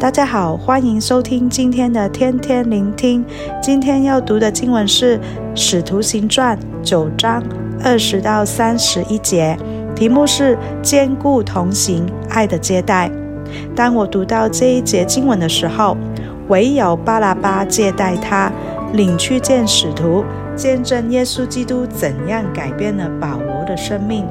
大家好，欢迎收听今天的天天聆听。今天要读的经文是《使徒行传》九章二十到三十一节，题目是“坚固同行，爱的接待”。当我读到这一节经文的时候，唯有巴拉巴接待他，领去见使徒，见证耶稣基督怎样改变了保罗的生命。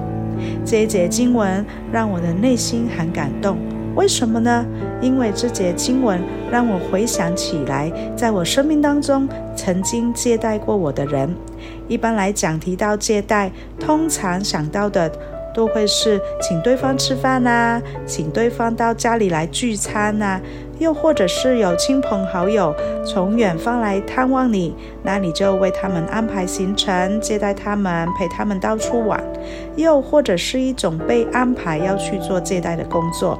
这一节经文让我的内心很感动。为什么呢？因为这节经文让我回想起来，在我生命当中曾经接待过我的人。一般来讲，提到接待，通常想到的都会是请对方吃饭啊，请对方到家里来聚餐啊。又或者是有亲朋好友从远方来探望你，那你就为他们安排行程，接待他们，陪他们到处玩。又或者是一种被安排要去做接待的工作。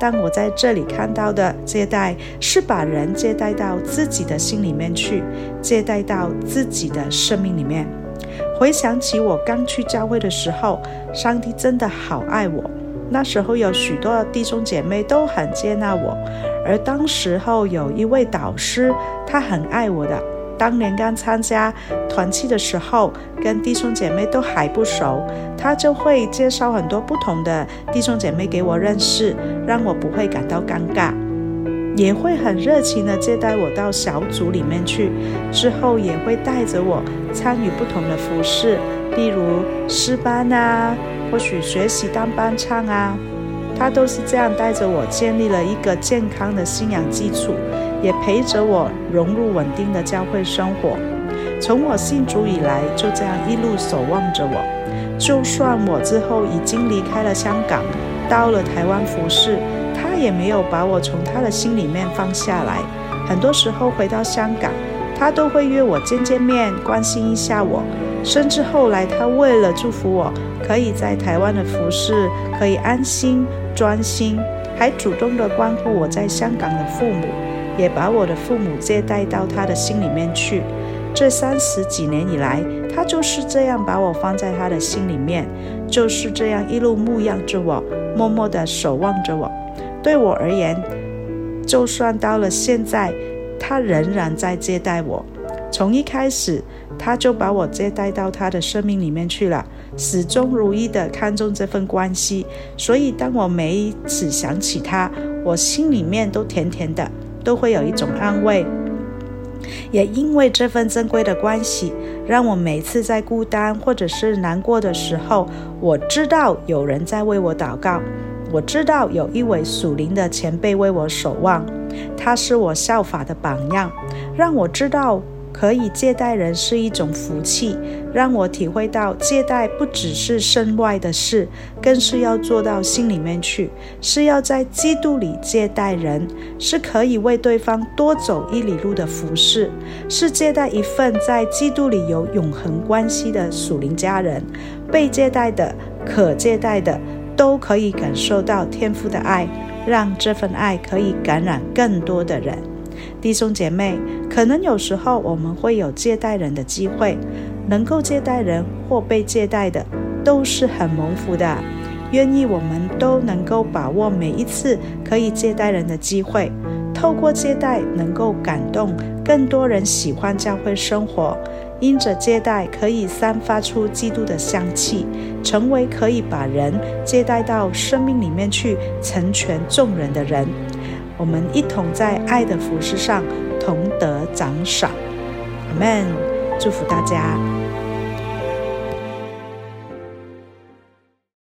但我在这里看到的接待，是把人接待到自己的心里面去，接待到自己的生命里面。回想起我刚去教会的时候，上帝真的好爱我。那时候有许多弟兄姐妹都很接纳我。而当时候有一位导师，他很爱我的。当年刚参加团契的时候，跟弟兄姐妹都还不熟，他就会介绍很多不同的弟兄姐妹给我认识，让我不会感到尴尬，也会很热情的接待我到小组里面去。之后也会带着我参与不同的服事，例如诗班啊，或许学习当班唱啊。他都是这样带着我建立了一个健康的信仰基础，也陪着我融入稳定的教会生活。从我信主以来，就这样一路守望着我。就算我之后已经离开了香港，到了台湾服侍，他也没有把我从他的心里面放下来。很多时候回到香港，他都会约我见见面，关心一下我。甚至后来，他为了祝福我可以在台湾的服侍，可以安心。专心，还主动的关顾我在香港的父母，也把我的父母接待到他的心里面去。这三十几年以来，他就是这样把我放在他的心里面，就是这样一路牧养着我，默默的守望着我。对我而言，就算到了现在，他仍然在接待我。从一开始，他就把我接待到他的生命里面去了，始终如一的看重这份关系。所以，当我每一次想起他，我心里面都甜甜的，都会有一种安慰。也因为这份珍贵的关系，让我每次在孤单或者是难过的时候，我知道有人在为我祷告，我知道有一位属灵的前辈为我守望，他是我效法的榜样，让我知道。可以借贷人是一种福气，让我体会到借贷不只是身外的事，更是要做到心里面去，是要在基督里借贷人，是可以为对方多走一里路的服事，是借贷一份在基督里有永恒关系的属灵家人。被借贷的、可借贷的，都可以感受到天父的爱，让这份爱可以感染更多的人。弟兄姐妹，可能有时候我们会有借贷人的机会，能够借贷人或被借贷的，都是很蒙福的。愿意我们都能够把握每一次可以借贷人的机会，透过借贷能够感动更多人喜欢教会生活，因着借贷可以散发出基督的香气，成为可以把人接待到生命里面去，成全众人的人。我们一同在爱的服饰上同得奖赏，阿门！祝福大家。